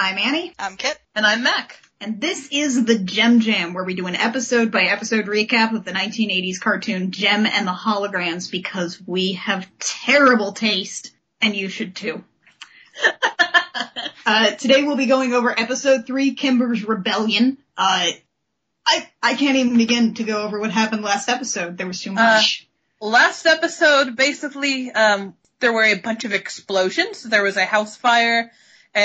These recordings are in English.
I'm Annie. I'm Kit. And I'm Mac. And this is the Gem Jam, where we do an episode by episode recap of the 1980s cartoon Jem and the Holograms because we have terrible taste, and you should too. uh, today we'll be going over episode three, Kimber's Rebellion. Uh, I, I can't even begin to go over what happened last episode. There was too much. Uh, last episode, basically, um, there were a bunch of explosions. There was a house fire,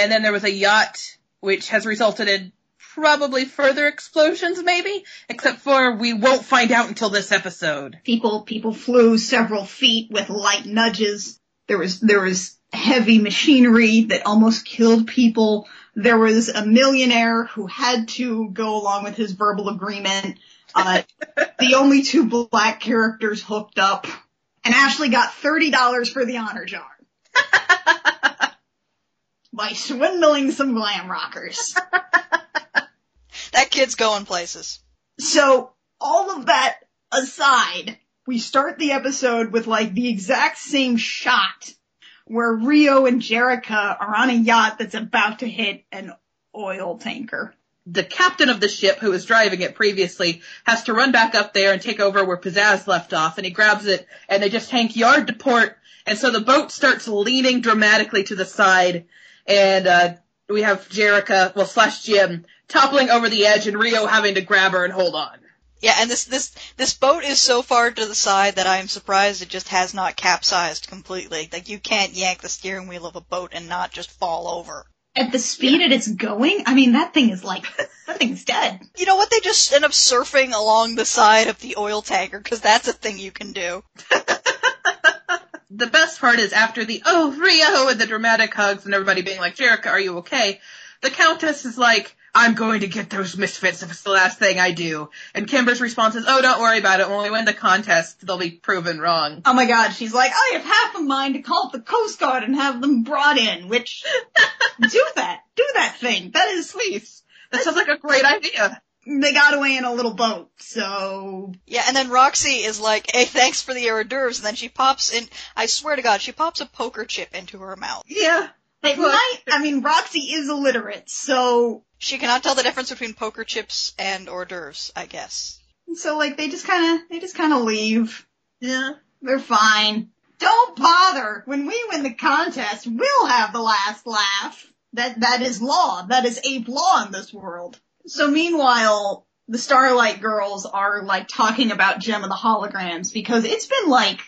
and then there was a yacht, which has resulted in probably further explosions, maybe, except for we won't find out until this episode. People, people flew several feet with light nudges. There was, there was heavy machinery that almost killed people. There was a millionaire who had to go along with his verbal agreement. Uh, the only two black characters hooked up. And Ashley got $30 for the honor jar. by swindling some glam rockers. that kid's going places. So, all of that aside, we start the episode with like the exact same shot where Rio and Jerrica are on a yacht that's about to hit an oil tanker. The captain of the ship who was driving it previously has to run back up there and take over where Pizzazz left off and he grabs it and they just hank yard to port and so the boat starts leaning dramatically to the side and, uh, we have Jerrica, well slash Jem, toppling over the edge and Rio having to grab her and hold on. Yeah, and this this this boat is so far to the side that I am surprised it just has not capsized completely. Like you can't yank the steering wheel of a boat and not just fall over. At the speed yeah. that it's going, I mean that thing is like that thing's dead. You know what? They just end up surfing along the side of the oil tanker because that's a thing you can do. the best part is after the oh Rio and the dramatic hugs and everybody being like Jerrica, are you okay? The Countess is like I'm going to get those misfits if it's the last thing I do. And Kimber's response is, oh, don't worry about it. When we win the contest, they'll be proven wrong. Oh my god, she's like, I have half a mind to call the Coast Guard and have them brought in, which, do that. Do that thing. That is, please. That sounds like a great idea. They got away in a little boat, so. Yeah, and then Roxy is like, hey, thanks for the hors d'oeuvres, and then she pops in, I swear to god, she pops a poker chip into her mouth. Yeah. They might, I mean, Roxy is illiterate, so she cannot tell the difference between poker chips and hors d'oeuvres, I guess. So like they just kind of they just kind of leave. Yeah, they're fine. Don't bother. When we win the contest, we'll have the last laugh. That that is law. That is ape law in this world. So meanwhile, the Starlight Girls are like talking about Jem of the Holograms because it's been like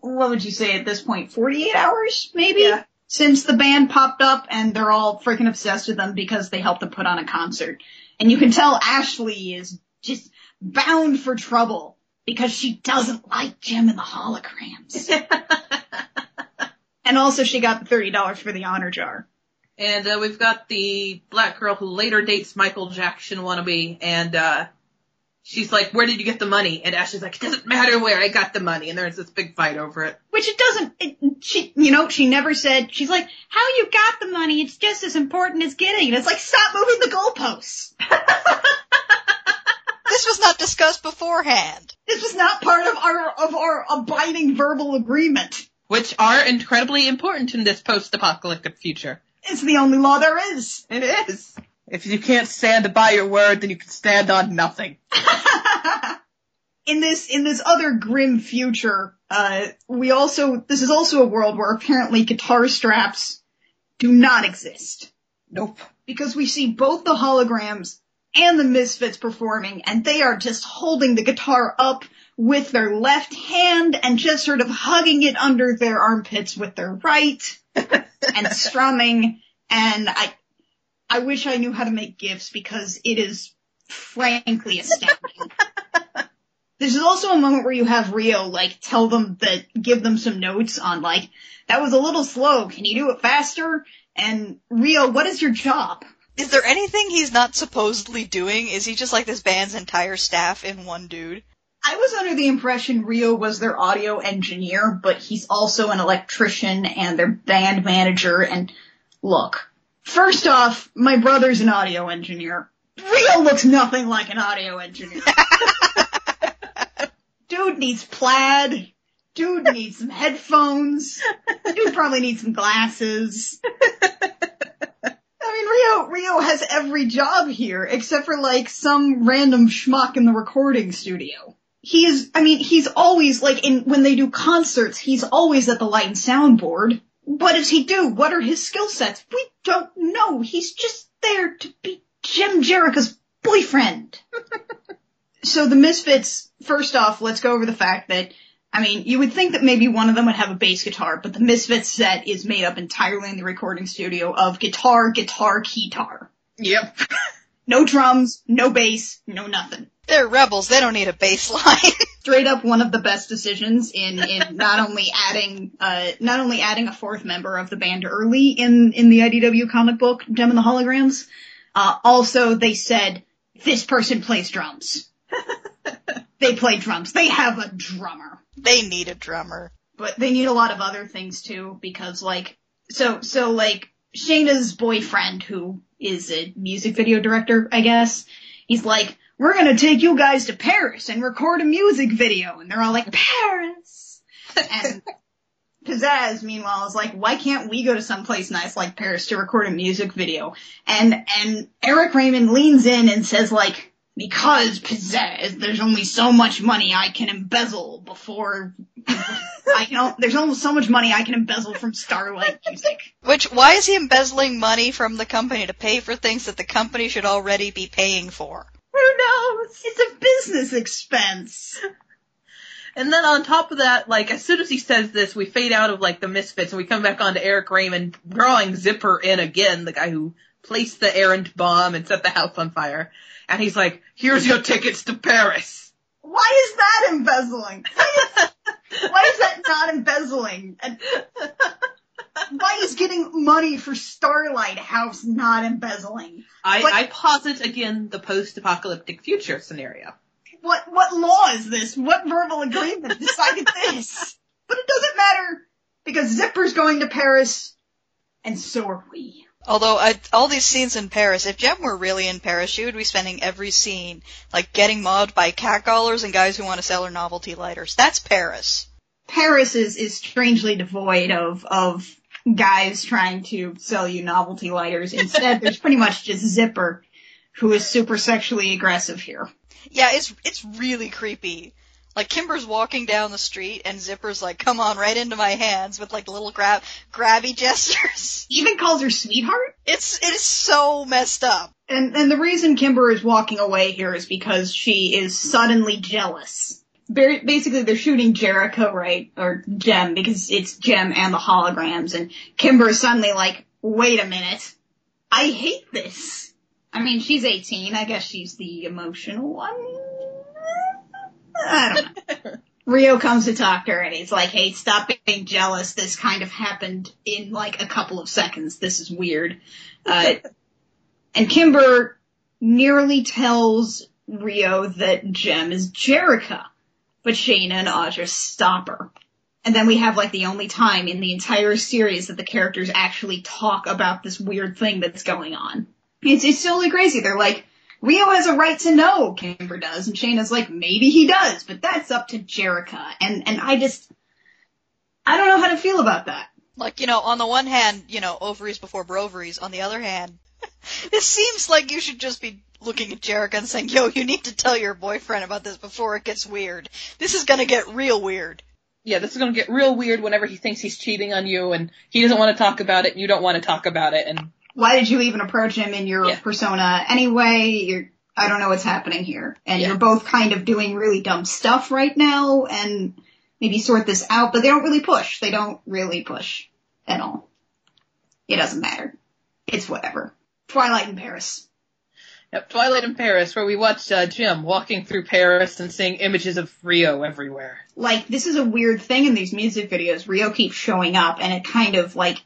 what would you say at this 48 hours, maybe? Yeah since the band popped up and they're all freaking obsessed with them because they helped them put on a concert. And you can tell Ashley is just bound for trouble because she doesn't like Jem and the holograms. and also she got the $30 for the honor jar. And uh, we've got the black girl who later dates Michael Jackson wannabe and uh she's like, where did you get the money? And Ashley's like, it doesn't matter where I got the money. And there's this big fight over it. Which it doesn't, it, she, you know, she never said, she's like, how you got the money, it's just as important as getting it. It's like, stop moving the goalposts. this was not discussed beforehand. This was not part of our, of our abiding verbal agreement. Which are incredibly important in this post-apocalyptic future. It's the only law there is. It is. If you can't stand by your word, then you can stand on nothing. in this in this other grim future, uh, we also this is also a world where apparently guitar straps do not exist. Nope. Because we see both the holograms and the misfits performing, and they are just holding the guitar up with their left hand and just sort of hugging it under their armpits with their right and strumming. And I I wish I knew how to make gifs because it is frankly astounding. This is also a moment where you have Rio like tell them that give them some notes on like that was a little slow. Can you do it faster? And Rio, what is your job? Is there anything he's not supposedly doing? Is he just like this band's entire staff in one dude? I was under the impression Rio was their audio engineer, but he's also an electrician and their band manager. And look, first off, my brother's an audio engineer. Rio looks nothing like an audio engineer. Dude needs plaid. Dude needs some headphones. Dude probably needs some glasses. I mean, Rio Rio has every job here except for like some random schmuck in the recording studio. He is, I mean, he's always like in when they do concerts, he's always at the light and sound board. What does he do? What are his skill sets? We don't know. He's just there to be Jem Jerrica's boyfriend. so the Misfits, first off, let's go over the fact that I mean, you would think that maybe one of them would have a bass guitar, but the Misfits set is made up entirely in the recording studio of guitar, guitar, keytar. Yep. No drums, no bass, no nothing. They're rebels. They don't need a bass line. Straight up one of the best decisions in, in not only adding, uh, not only adding a fourth member of the band early in, in the IDW comic book, Jem and the Holograms, uh, also they said, this person plays drums. they play drums. They have a drummer. they need a drummer. but they need a lot of other things too because like so so like Shana's boyfriend who is a music video director, I guess, he's like, We're gonna take you guys to Paris and record a music video and they're all like, Paris and Pizzazz, meanwhile, is like, why can't we go to someplace nice like Paris to record a music video? And and Eric Raymond leans in and says like, because Pizzazz, there's only so much money I can embezzle before I can. There's only so much money I can embezzle from Starlight Music. Which, why is he embezzling money from the company to pay for things that the company should already be paying for? Who knows? It's a business expense. And then on top of that, like as soon as he says this, we fade out of like the misfits and we come back onto Eric Raymond drawing Zipper in again, the guy who placed the errant bomb and set the house on fire. And he's like, "Here's your tickets to Paris." Why is that embezzling? Why is, why is that not embezzling? And why is getting money for Starlight House not embezzling? I, What- I posit again the post-apocalyptic future scenario. What what law is this? What verbal agreement decided this? But it doesn't matter because Zipper's going to Paris, and so are we. Although I, all these scenes in Paris, if Jem were really in Paris, she would be spending every scene like getting mobbed by catcallers and guys who want to sell her novelty lighters. That's Paris. Paris is, is strangely devoid of, of guys trying to sell you novelty lighters. Instead, there's pretty much just Zipper, who is super sexually aggressive here. Yeah, it's it's really creepy. Like Kimber's walking down the street and Zipper's like, "Come on, right into my hands" with like little grab grabby gestures. Even calls her sweetheart. It's it is so messed up. And, and the reason Kimber is walking away here is because she is suddenly jealous. Ba- Basically, they're shooting Jerrica, right? Or Jem, because it's Jem and the holograms, and Kimber is suddenly like, wait a minute. I hate this. I mean, she's 18. I guess she's the emotional one. I don't know. Rio comes to talk to her and he's like, hey, stop being jealous. This kind of happened in like a couple of seconds. This is weird. Uh, and Kimber nearly tells Rio that Jem is Jerrica, but Shana and Audra stop her. And then we have like the only time in the entire series that the characters actually talk about this weird thing that's going on. It's, it's totally crazy. They're like, Rio has a right to know, Kimber does, and Shana's like, maybe he does, but that's up to Jerrica. And, and I just, I don't know how to feel about that. Like, you know, on the one hand, you know, ovaries before broveries. On the other hand, it seems like you should just be looking at Jerrica and saying, yo, you need to tell your boyfriend about this before it gets weird. This is gonna get real weird. Yeah, this is gonna get real weird whenever he thinks he's cheating on you and he doesn't want to talk about it and you don't want to talk about it and why did you even approach him in your Yeah. persona anyway? You're, I don't know what's happening here. And Yeah. you're both kind of doing really dumb stuff right now and maybe sort this out, but they don't really push. They don't really push at all. It doesn't matter. It's whatever. Twilight in Paris. Yep, Twilight in Paris, where we watched uh, Jem walking through Paris and seeing images of Rio everywhere. Like, this is a weird thing in these music videos. Rio keeps showing up and it kind of like,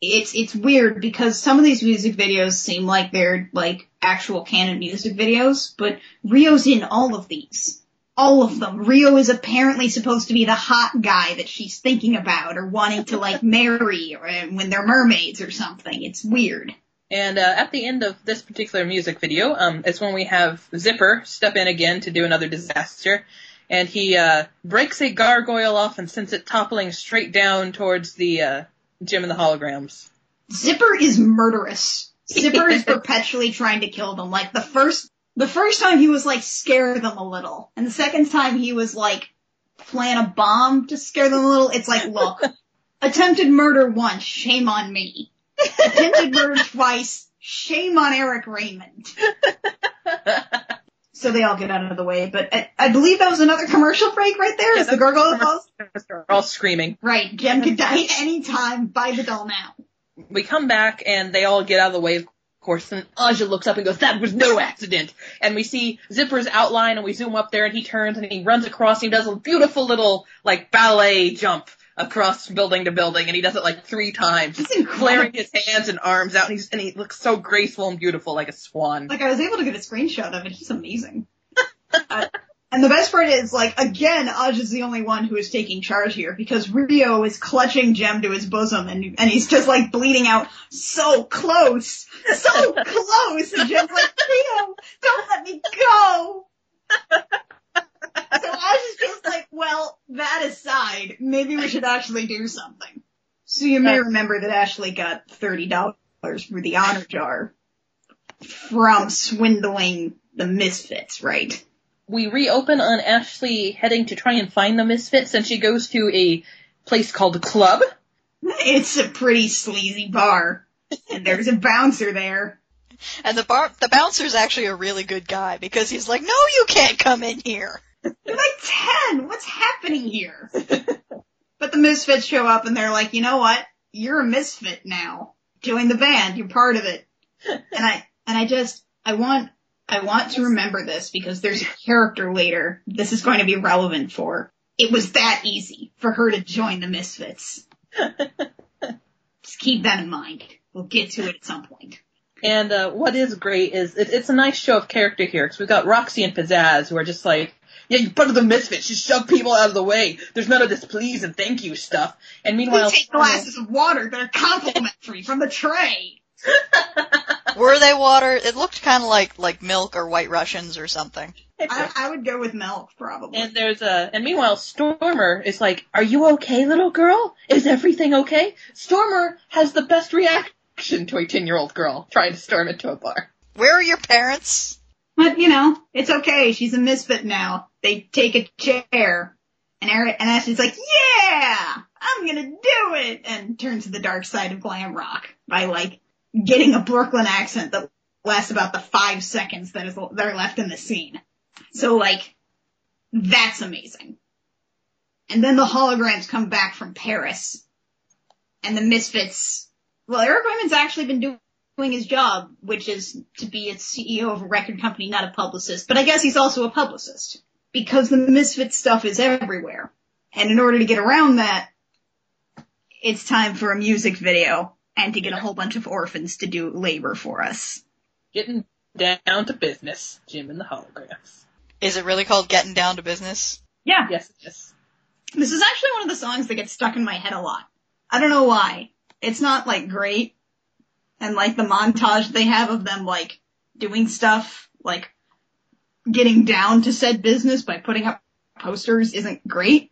it's, it's weird because some of these music videos seem like they're like actual canon music videos, but Rio's in all of these. All of them. Rio is apparently supposed to be the hot guy that she's thinking about or wanting to like marry or when they're mermaids or something. It's weird. And uh, at the end of this particular music video, um, is when we have Zipper step in again to do another disaster, and he uh, breaks a gargoyle off and sends it toppling straight down towards the uh, Jem and the holograms. Zipper is murderous. Zipper is perpetually trying to kill them. Like the first, the first time he was like scare them a little, and the second time he was like plant a bomb to scare them a little. It's like, look, attempted murder once, shame on me. Attempted murder twice, shame on Eric Raymond. So they all get out of the way, but I, I believe that was another commercial break right there. Is the gargoyle calls? They're all screaming. Right, Jem could die at any time. Buy the doll now. We come back and they all get out of the way, of course, and Aja looks up and goes, that was no accident. And we see Zipper's outline and we zoom up there and he turns and he runs across and he does a beautiful little, like, ballet jump across building to building and he does it like three times. It's incredible. His hands and arms out and he's, and he looks so graceful and beautiful like a swan. Like I was able to get a screenshot of it. He's amazing. Uh, and the best part is, like, again, Aj is the only one who is taking charge here because Rio is clutching Jem to his bosom and and he's just like bleeding out so close, so close, and Jem's like, Rio, don't let me go. So Aj is just like, well, that aside, maybe we should actually do something. So you may remember that Ashley got thirty dollars for the honor jar from swindling the misfits, right? we reopen on Ashley heading to try and find the misfits and she goes to a place called the club. It's a pretty sleazy bar, and there's a bouncer there. And the bar, the bouncer's actually a really good guy because he's like, no, you can't come in here. You're like ten. What's happening here? but the misfits show up, and they're like, you know what? You're a misfit now. Join the band. You're part of it. And I and I just I want I want to remember this because there's a character later this is going to be relevant for. It was that easy for her to join the Misfits. Just keep that in mind. We'll get to it at some point. And uh, what is great is it, it's a nice show of character here because we've got Roxy and Pizzazz who are just like, yeah, you're part of the misfits. You shove people out of the way. There's none of this please and thank you stuff. And We meanwhile, take glasses of water that are complimentary from the tray. Were they water? It looked kind of like like milk or White Russians or something. I, I would go with milk, probably. and there's a and meanwhile Stormer is like, "Are you okay, little girl? Is everything okay?" Stormer has the best reaction to a ten year old girl trying to storm into a bar. Where are your parents? But you know, it's okay. She's a misfit now. They take a chair, and Eric and Ashley's like, "Yeah, I'm gonna do it," and turns to the dark side of glam rock by like getting a Brooklyn accent that lasts about the five seconds that is that are left in the scene. So like, that's amazing. And then the holograms come back from Paris, and the misfits. Well, Eric Raymond's actually been doing doing his job, which is to be a CEO of a record company, not a publicist. But I guess he's also a publicist because the misfit stuff is everywhere. And in order to get around that, it's time for a music video and to get a whole bunch of orphans to do labor for us. Getting down to business, Jem and the holograms. Is it really called Getting Down to Business? Yeah, Yes, yes. this is actually one of the songs that gets stuck in my head a lot. I don't know why. It's not like great. And like the montage they have of them like doing stuff, like getting down to said business by putting up posters isn't great.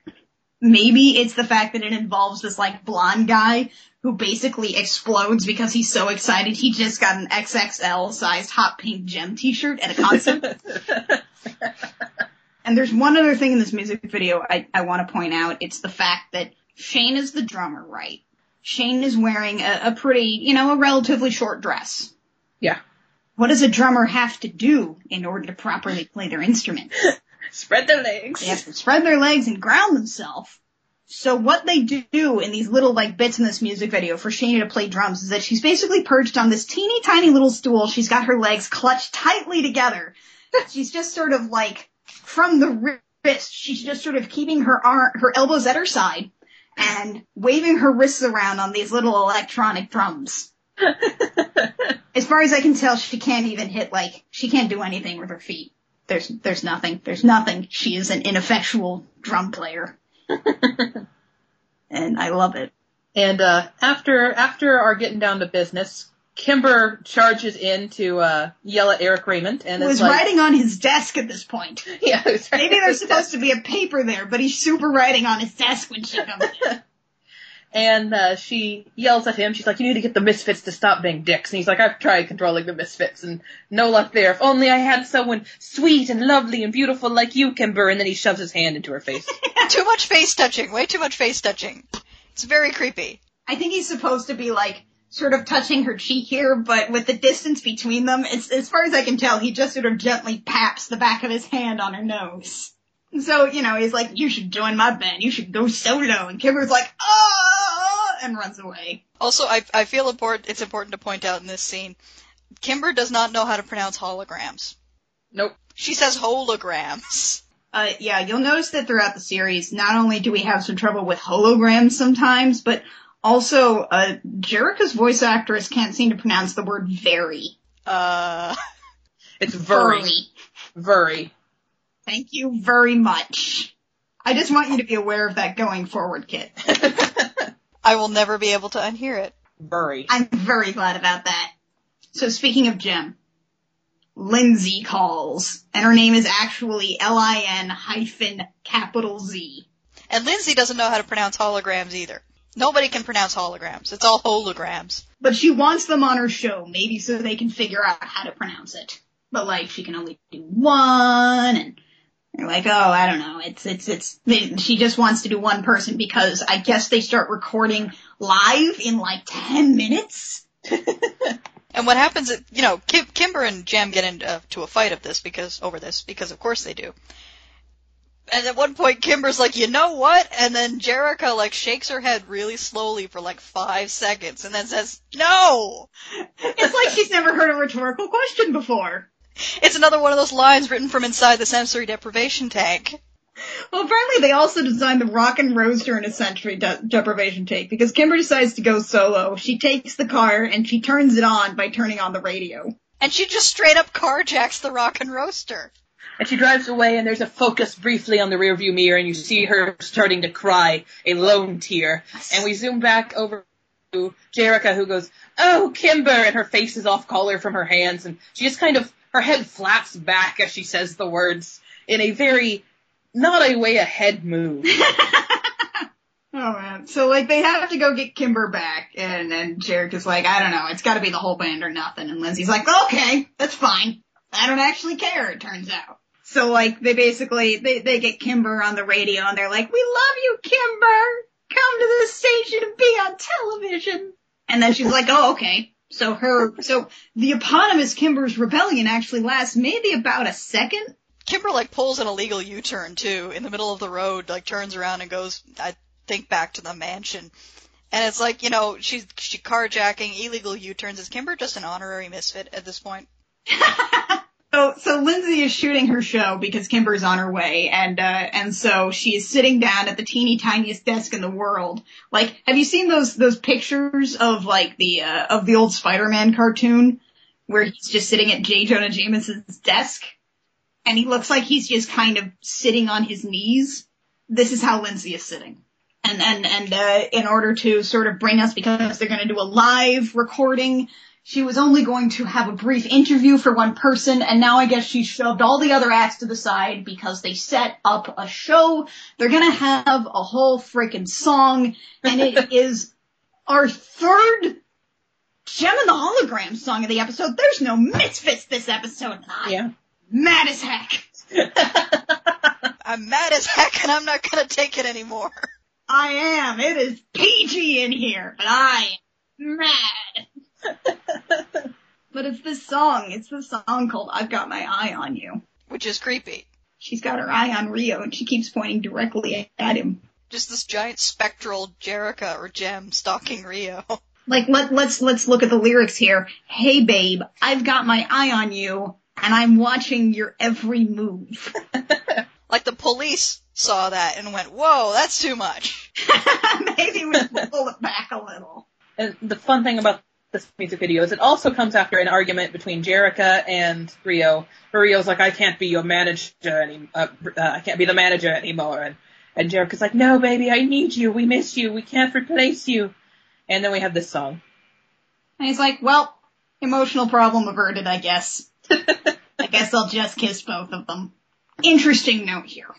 Maybe it's the fact that it involves this like blonde guy who basically explodes because he's so excited he just got an XXL sized hot pink Jem t-shirt at a concert. And there's one other thing in this music video I, I want to point out. It's the fact that Shane is the drummer, right? Shane is wearing a, a pretty, you know, a relatively short dress. yeah. What does a drummer have to do in order to properly play their instrument? Spread their legs. They have to spread their legs and ground themselves. So what they do in these little like bits in this music video for Shania to play drums is that she's basically perched on this teeny tiny little stool. She's got her legs clutched tightly together. She's just sort of like from the wrist. She's just sort of keeping her arm, her elbows at her side and waving her wrists around on these little electronic drums. As far as I can tell, she can't even hit like she can't do anything with her feet. There's there's nothing. There's nothing. She is an ineffectual drum player. and I love it. And uh, after after our getting down to business, Kimber charges in to uh, yell at Eric Raymond and is was like, writing on his desk at this point. yeah. Maybe there's supposed to be a paper there, but he's super writing on his desk when she comes in. And uh, she yells at him. She's like, "You need to get the misfits to stop being dicks." And he's like, "I've tried controlling the misfits, and no luck there. If only I had someone sweet and lovely and beautiful like you, Kimber." And then he shoves his hand into her face. too much face touching. Way too much face touching. It's very creepy. I think he's supposed to be like sort of touching her cheek here, but with the distance between them, it's as far as I can tell, he just sort of gently paps the back of his hand on her nose. So, you know, he's like, you should join my band, you should go solo, and Kimber's like, ah, and runs away. Also, I, I feel important, it's important to point out in this scene, Kimber does not know how to pronounce holograms. Nope. She says holograms. Uh, yeah, you'll notice that throughout the series, not only do we have some trouble with holograms sometimes, but also, uh, Jerrica's voice actress can't seem to pronounce the word very. Uh, It's very, very. Thank you very much. I just want you to be aware of that going forward, Kit. I will never be able to unhear it. very. I'm very glad about that. So speaking of Jem, Lindsay calls, and her name is actually L-I-N hyphen capital Z. And Lindsay doesn't know how to pronounce holograms either. Nobody can pronounce holograms. It's all holograms. But she wants them on her show, maybe so they can figure out how to pronounce it. But like, she can only do one, and they're like, oh, I don't know, it's, it's, it's, they, she just wants to do one person because I guess they start recording live in like 10 minutes. And what happens, is, you know, Kim, Kimber and Jam get into to a fight of this because over this because of course they do. And at one point, Kimber's like, you know what? And then Jerrica like shakes her head really slowly for like five seconds, and then says, "No." It's like she's never heard a rhetorical question before. It's another one of those lines written from inside the sensory deprivation tank. Well, apparently they also designed the Rockin' Roadster in a sensory de- deprivation tank because Kimber decides to go solo. She takes the car and she turns it on by turning on the radio. And she just straight up carjacks the Rockin' Roadster. And she drives away, and there's a focus briefly on the rearview mirror, and you see her starting to cry, a lone tear. And we zoom back over to Jerrica, who goes, "Oh, Kimber!" and her face is off color from her hands, and she just kind of her head flaps back as she says the words in a very not a way ahead move. Oh man. So like they have to go get Kimber back and and Jarek is like, I don't know, it's gotta be the whole band or nothing. And Lindsay's like, okay, that's fine. I don't actually care, it turns out. So like they basically they, they get Kimber on the radio and they're like, We love you, Kimber! Come to the station and be on television. And then she's like, Oh, okay. So her so the eponymous Kimber's rebellion actually lasts maybe about a second. Kimber like pulls an illegal U-turn too in the middle of the road, like turns around and goes, I think back to the mansion. And it's like, you know, she's she carjacking, illegal U-turns. Is Kimber just an honorary misfit at this point? So, so Lindsay is shooting her show because Kimber's on her way, and uh, and so she is sitting down at the teeny tiniest desk in the world. Like, have you seen those those pictures of like the uh, of the old Spider-Man cartoon where he's just sitting at J. Jonah Jameson's desk, and he looks like he's just kind of sitting on his knees? This is how Lindsay is sitting. And and and uh, in order to sort of bring us because they're going to do a live recording she was only going to have a brief interview for one person, and now I guess she shoved all the other acts to the side because they set up a show. They're gonna have a whole freaking song, and it is our third Jem and the Hologram song of the episode. There's no misfits this episode, yeah. mad as heck. I'm mad as heck and I'm not gonna take it anymore. I am. It is PG in here, but I am mad. but it's this song. It's the song called I've Got My Eye on You. Which is creepy. She's got her eye on Rio and she keeps pointing directly at him. Just this giant spectral Jerrica or Jem stalking Rio. Like let let's let's look at the lyrics here. Hey babe, I've got my eye on you and I'm watching your every move. Like the police saw that and went, whoa, that's too much. Maybe we should pull it back a little. And the fun thing about this music video is it also comes after an argument between Jerrica and Rio. Rio's like, I can't be your manager any, uh, uh, I can't be the manager anymore. And, and Jerrica's like, no baby, I need you. We miss you. We can't replace you. And then we have this song. And he's like, well, emotional problem averted, I guess. I guess I'll just kiss both of them. Interesting note here.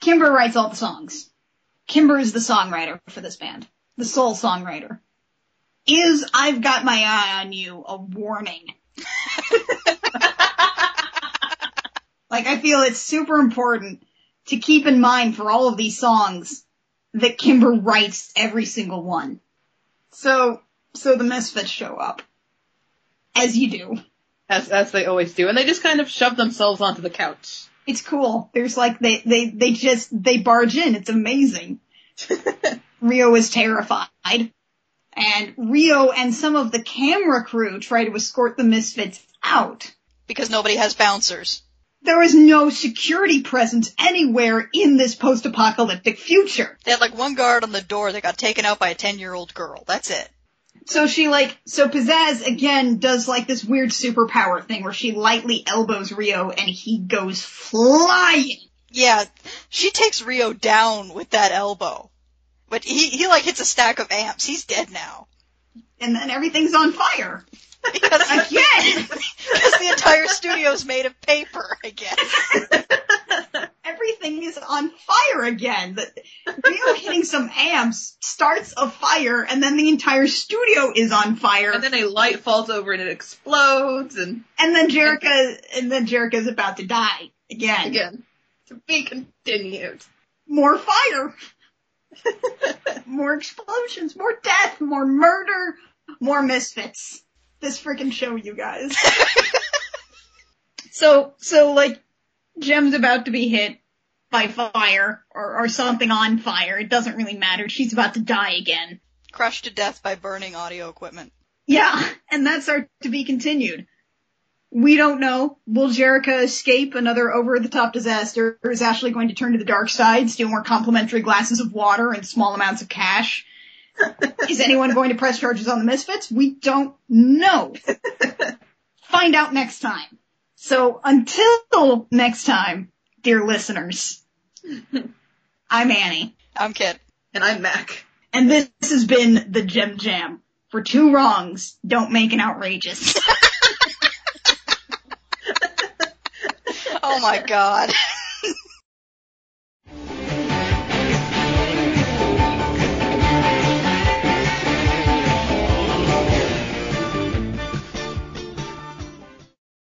Kimber writes all the songs. Kimber is the songwriter for this band, the sole songwriter. Is I've got my eye on you a warning? like I feel it's super important to keep in mind for all of these songs that Kimber writes every single one. So, so the Misfits show up. As you do. As, as they always do. And they just kind of shove themselves onto the couch. It's cool. There's like, they, they, they just, they barge in. It's amazing. Rio is terrified. And Rio and some of the camera crew try to escort the Misfits out. Because nobody has bouncers. There is no security presence anywhere in this post-apocalyptic future. They had like one guard on the door that got taken out by a 10 year old girl. That's it. So she like, so Pizzazz again does like this weird superpower thing where she lightly elbows Rio and he goes flying. Yeah, she takes Rio down with that elbow. But he, he like hits a stack of amps. He's dead now. And then everything's on fire. Because, Again! because the entire studio's made of paper, I guess. Everything is on fire again. The, Rio hitting some amps starts a fire and then the entire studio is on fire. And then a light falls over and it explodes and And then Jerrica, and then Jerrica's about to die again. again, to be continued. More fire. more explosions, more death, more murder, more misfits. This freaking show, you guys. so, so like, Jem's about to be hit by fire or, or something on fire. It doesn't really matter. She's about to die again. Crushed to death by burning audio equipment. Yeah, and that's our to be continued. We don't know. Will Jerrica escape another over the top disaster? Or is Ashley going to turn to the dark side, steal more complimentary glasses of water and small amounts of cash? is anyone going to press charges on the Misfits? We don't know. Find out next time. So until next time, dear listeners, I'm Annie, I'm Kit. And I'm Mac. and this has been the Gem Jam. For two wrongs, don't make an outrageous. Oh my god.